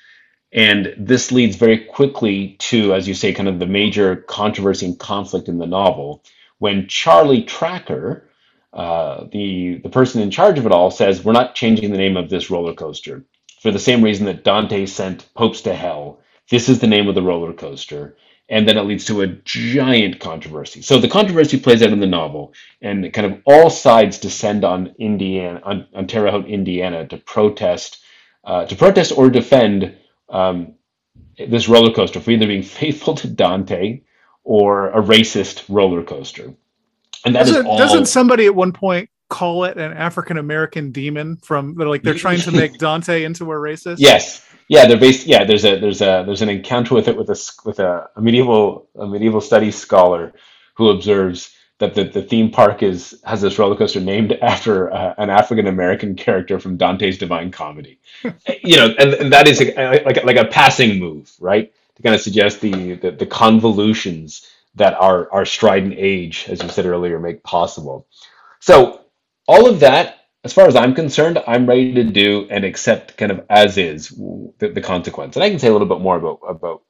And this leads very quickly to, as you say, kind of the major controversy and conflict in the novel when Charlie Tracker, uh, the the person in charge of it all, says we're not changing the name of this roller coaster for the same reason that Dante sent popes to hell. This is the name of the roller coaster, and then it leads to a giant controversy. So the controversy plays out in the novel, and kind of all sides descend on Indiana, on, on Terre Haute, Indiana, to protest, uh, to protest or defend um, this roller coaster for either being faithful to Dante or a racist roller coaster. And that is Doesn't, all. doesn't somebody at one point call it an African American demon from they're like they're trying to make Dante into a racist? Yes, yeah, they're based. Yeah, there's a there's a there's an encounter with it with a with a, a medieval a medieval studies scholar who observes that the, the theme park is has this roller coaster named after uh, an African American character from Dante's Divine Comedy. you know, and, and that is a, like like a passing move, right? To kind of suggest the the, the convolutions that our our strident age, as you said earlier, make possible. So all of that as far as I'm concerned, I'm ready to do and accept kind of as is the, the consequence. And I can say a little bit more about about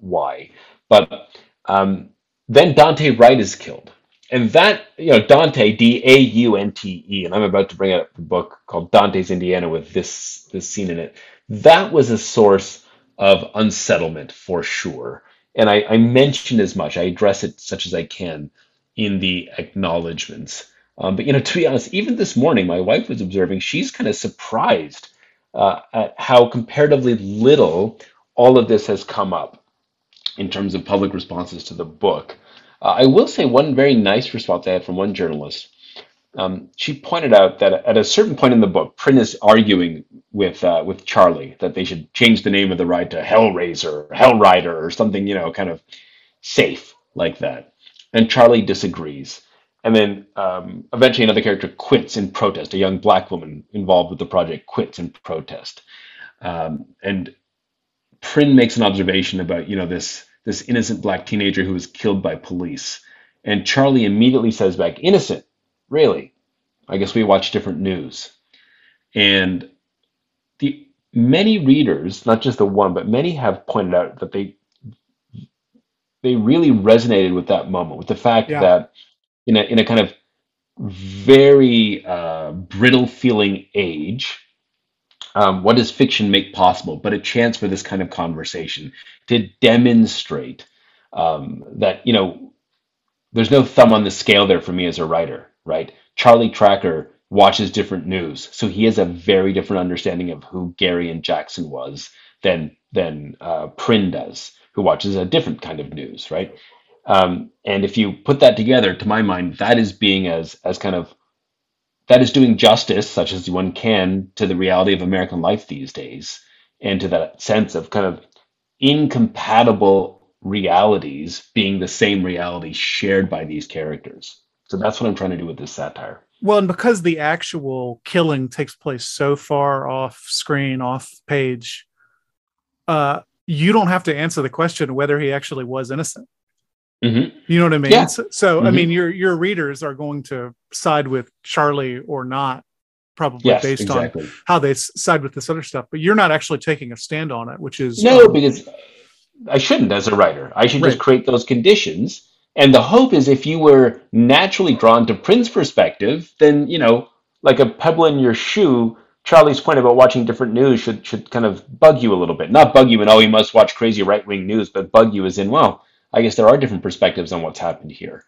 why. But um, then Daunte Wright is killed, and that you know Dante D A U N T E, and I'm about to bring out a book called Dante's Indiana with this this scene in it. That was a source of unsettlement for sure, and I, I mention as much. I address it such as I can in the acknowledgments. Um, but you know, to be honest, even this morning, my wife was observing. She's kind of surprised uh, at how comparatively little all of this has come up in terms of public responses to the book. Uh, I will say one very nice response I had from one journalist. Um, she pointed out that at a certain point in the book, Prin is arguing with uh, with Charlie that they should change the name of the ride to Hellraiser, Hellrider, or something, you know, kind of safe like that. And Charlie disagrees. And then um, eventually another character quits in protest. A young black woman involved with the project quits in protest. Um, and Prin makes an observation about, you know, this this innocent black teenager who was killed by police. And Charlie immediately says back, innocent, really? I guess we watch different news. And the many readers, not just the one, but many have pointed out that they they really resonated with that moment, with the fact Yeah. that in a in a kind of very uh, brittle feeling age, um, what does fiction make possible? But a chance for this kind of conversation to demonstrate um, that you know there's no thumb on the scale there for me as a writer right? Charlie tracker watches different news so he has a very different understanding of who Garyon Jackson was than than uh, Prin does who watches a different kind of news right? Um, and if you put that together to my mind that is being as as kind of that is doing justice, such as one can, to the reality of American life these days, and to that sense of kind of incompatible realities being the same reality shared by these characters. So that's what I'm trying to do with this satire. Well, and because the actual killing takes place so far off screen, off page, uh, you don't have to answer the question whether he actually was innocent. Hmm You know what I mean? Yeah. So, so I Mhm. mean, your your readers are going to side with Charlie or not, probably Yes, based on how they side with this other stuff. But you're not actually taking a stand on it, which is No, um, because I shouldn't as a writer. I should just create those conditions. And the hope is if you were naturally drawn to Prin's perspective, then, you know, like a pebble in your shoe, Charlie's point about watching different news should should kind of bug you a little bit. Not bug you in, oh, you must watch crazy right wing news, but bug you as in, well, I guess there are different perspectives on what's happened here.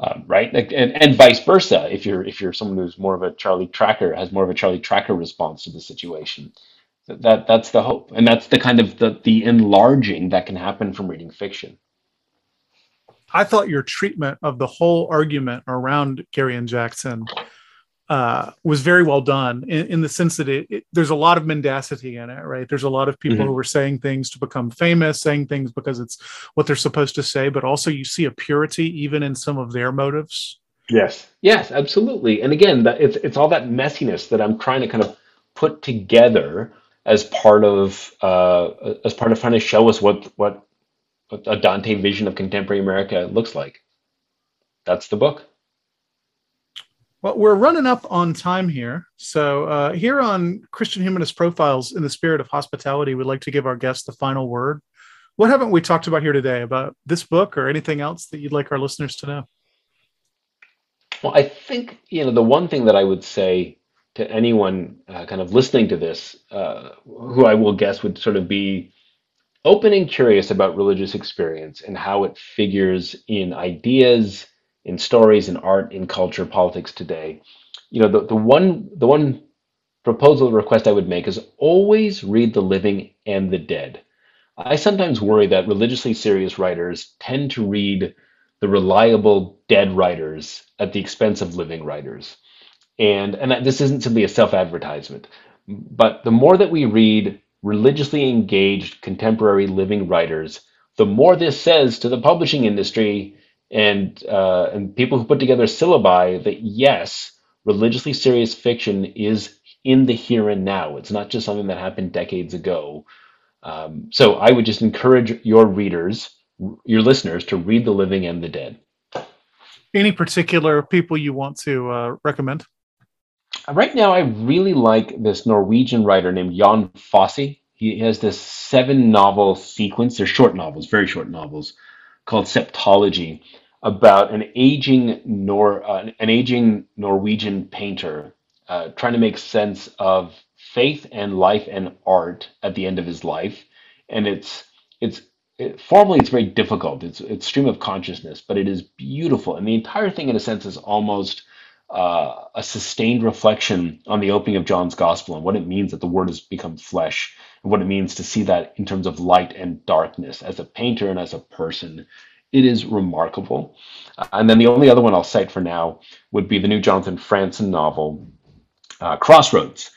Um, right? And, and vice versa. If you're if you're someone who's more of a Charlie Tracker, has more of a Charlie Tracker response to the situation, that, that that's the hope, and that's the kind of the the enlarging that can happen from reading fiction. I thought your treatment of the whole argument around Garyon Jackson uh, was very well done in, in the sense that it, it- there's a lot of mendacity in it, right? There's a lot of people Mhm. who are saying things to become famous, saying things because it's what they're supposed to say, but also you see a purity even in some of their motives. Yes. Yes, absolutely. And again, that it's it's all that messiness that I'm trying to kind of put together as part of uh, as part of trying to show us what what what a Dante vision of contemporary America looks like. That's the book. Well, we're running up on time here. So, uh, here on Christian Humanist Profiles, in the spirit of hospitality, we'd like to give our guests the final word. What haven't we talked about here today about this book or anything else that you'd like our listeners to know? Well, I think, you know, the one thing that I would say to anyone uh, kind of listening to this, uh, who I will guess would sort of be open and curious about religious experience and how it figures in ideas, in stories, in art, in culture, politics today. You know, the, the one the one proposal request I would make is always read the living and the dead. I sometimes worry that religiously serious writers tend to read the reliable dead writers at the expense of living writers. And and this isn't simply a self-advertisement, but the more that we read religiously engaged contemporary living writers, the more this says to the publishing industry and uh, and people who put together syllabi that yes, religiously serious fiction is in the here and now. It's not just something that happened decades ago. Um, so I would just encourage your readers, your listeners, to read the living and the dead. Any particular people you want to uh, recommend? Right now, I really like this Norwegian writer named Jon Fosse. He has this seven novel sequence. They're short novels, very short novels, called Septology. About an aging Nor uh, an aging Norwegian painter uh, trying to make sense of faith and life and art at the end of his life, and it's it's it, formally it's very difficult. It's it's stream of consciousness, but it is beautiful, and the entire thing, in a sense, is almost uh, a sustained reflection on the opening of John's gospel and what it means that the word has become flesh, and what it means to see that in terms of light and darkness as a painter and as a person. It is remarkable. And then the only other one I'll cite for now would be the new Jonathan Franzen novel, uh, Crossroads,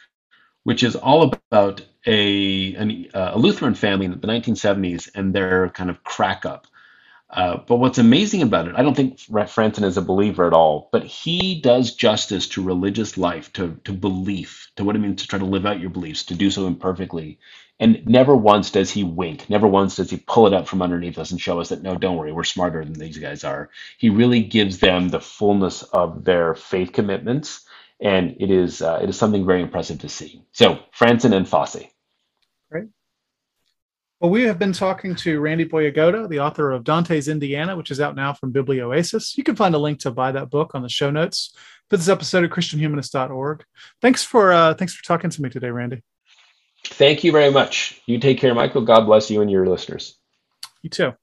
which is all about a, an, uh, a Lutheran family in the 1970s and their kind of crack up. Uh, but what's amazing about it, I don't think Franzen is a believer at all, but he does justice to religious life, to, to belief, to what it means to try to live out your beliefs, to do so imperfectly. And never once does he wink, never once does he pull it up from underneath us and show us that, no, don't worry, we're smarter than these guys are. He really gives them the fullness of their faith commitments and it is uh, it is something very impressive to see. So Franzen and Fosse. Well, we have been talking to Randy Boyagoda, the author of Dante's Indiana, which is out now from Biblioasis. You can find a link to buy that book on the show notes for this episode of ChristianHumanist.org. Thanks for uh, thanks for talking to me today, Randy. Thank you very much. You take care, Michael. God bless you and your listeners. You too.